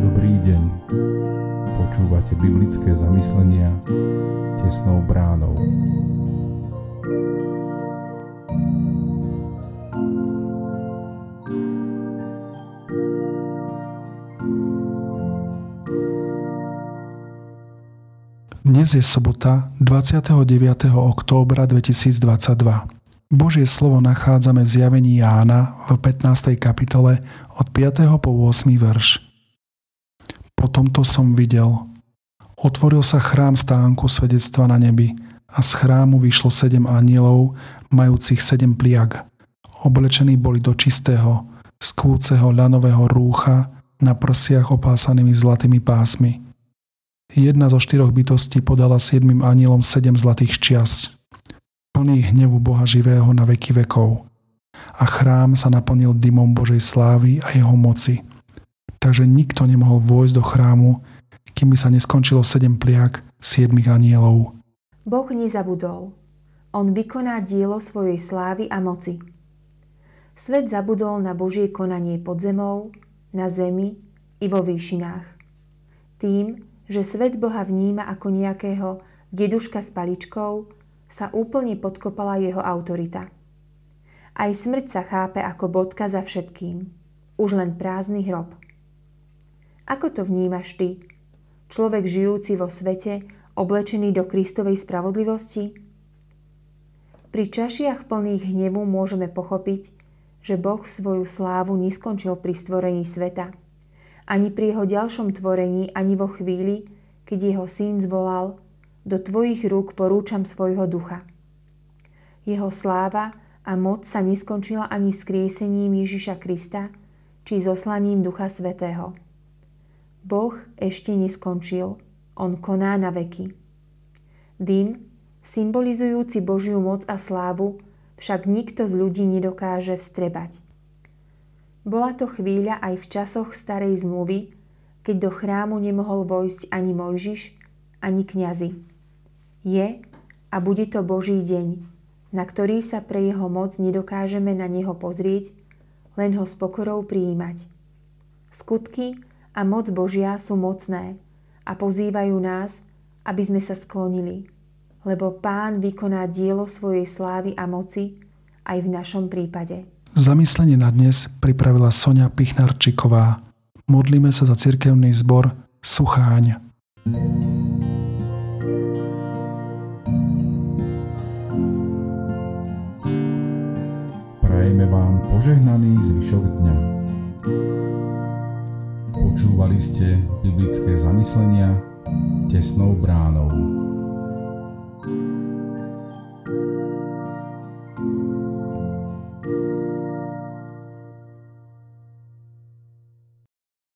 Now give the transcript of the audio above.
Dobrý deň. Počúvate biblické zamyslenia tesnou bránou. Dnes je sobota 29. októbra 2022. Božie slovo nachádzame v zjavení Jána v 15. kapitole od 5. po 8. verš. Po tomto som videl. Otvoril sa chrám stánku svedectva na nebi a z chrámu vyšlo sedem anielov, majúcich sedem pliag. Oblečení boli do čistého, skúceho ľanového rúcha, na prsiach opásanými zlatými pásmi – Jedna zo štyroch bytostí podala siedmým anielom sedem zlatých čias, plný hnevu Boha živého na veky vekov. A chrám sa naplnil dymom Božej slávy a jeho moci. Takže nikto nemohol vojsť do chrámu, kým by sa neskončilo sedem pliak siedmých anielov. Boh nezabudol. On vykoná dielo svojej slávy a moci. Svet zabudol na Božie konanie pod zemou, na zemi i vo výšinách. Tým, že svet Boha vníma ako nejakého deduška s paličkou, sa úplne podkopala jeho autorita. Aj smrť sa chápe ako bodka za všetkým. Už len prázdny hrob. Ako to vnímaš ty? Človek žijúci vo svete, oblečený do Kristovej spravodlivosti? Pri čašiach plných hnevu môžeme pochopiť, že Boh svoju slávu neskončil pri stvorení sveta – ani pri jeho ďalšom tvorení, ani vo chvíli, keď jeho syn zvolal Do tvojich rúk porúčam svojho ducha. Jeho sláva a moc sa neskončila ani skriesením Ježiša Krista, či zoslaním Ducha Svetého. Boh ešte neskončil, On koná na veky. Dym, symbolizujúci Božiu moc a slávu, však nikto z ľudí nedokáže vstrebať. Bola to chvíľa aj v časoch starej zmluvy, keď do chrámu nemohol vojsť ani Mojžiš, ani kňazi. Je a bude to Boží deň, na ktorý sa pre jeho moc nedokážeme na neho pozrieť, len ho s pokorou prijímať. Skutky a moc Božia sú mocné a pozývajú nás, aby sme sa sklonili, lebo Pán vykoná dielo svojej slávy a moci aj v našom prípade. Zamyslenie na dnes pripravila Sonia Pichnarčiková. Modlíme sa za cirkevný zbor Sucháň. Prajeme vám požehnaný zvyšok dňa. Počúvali ste biblické zamyslenia tesnou bránou.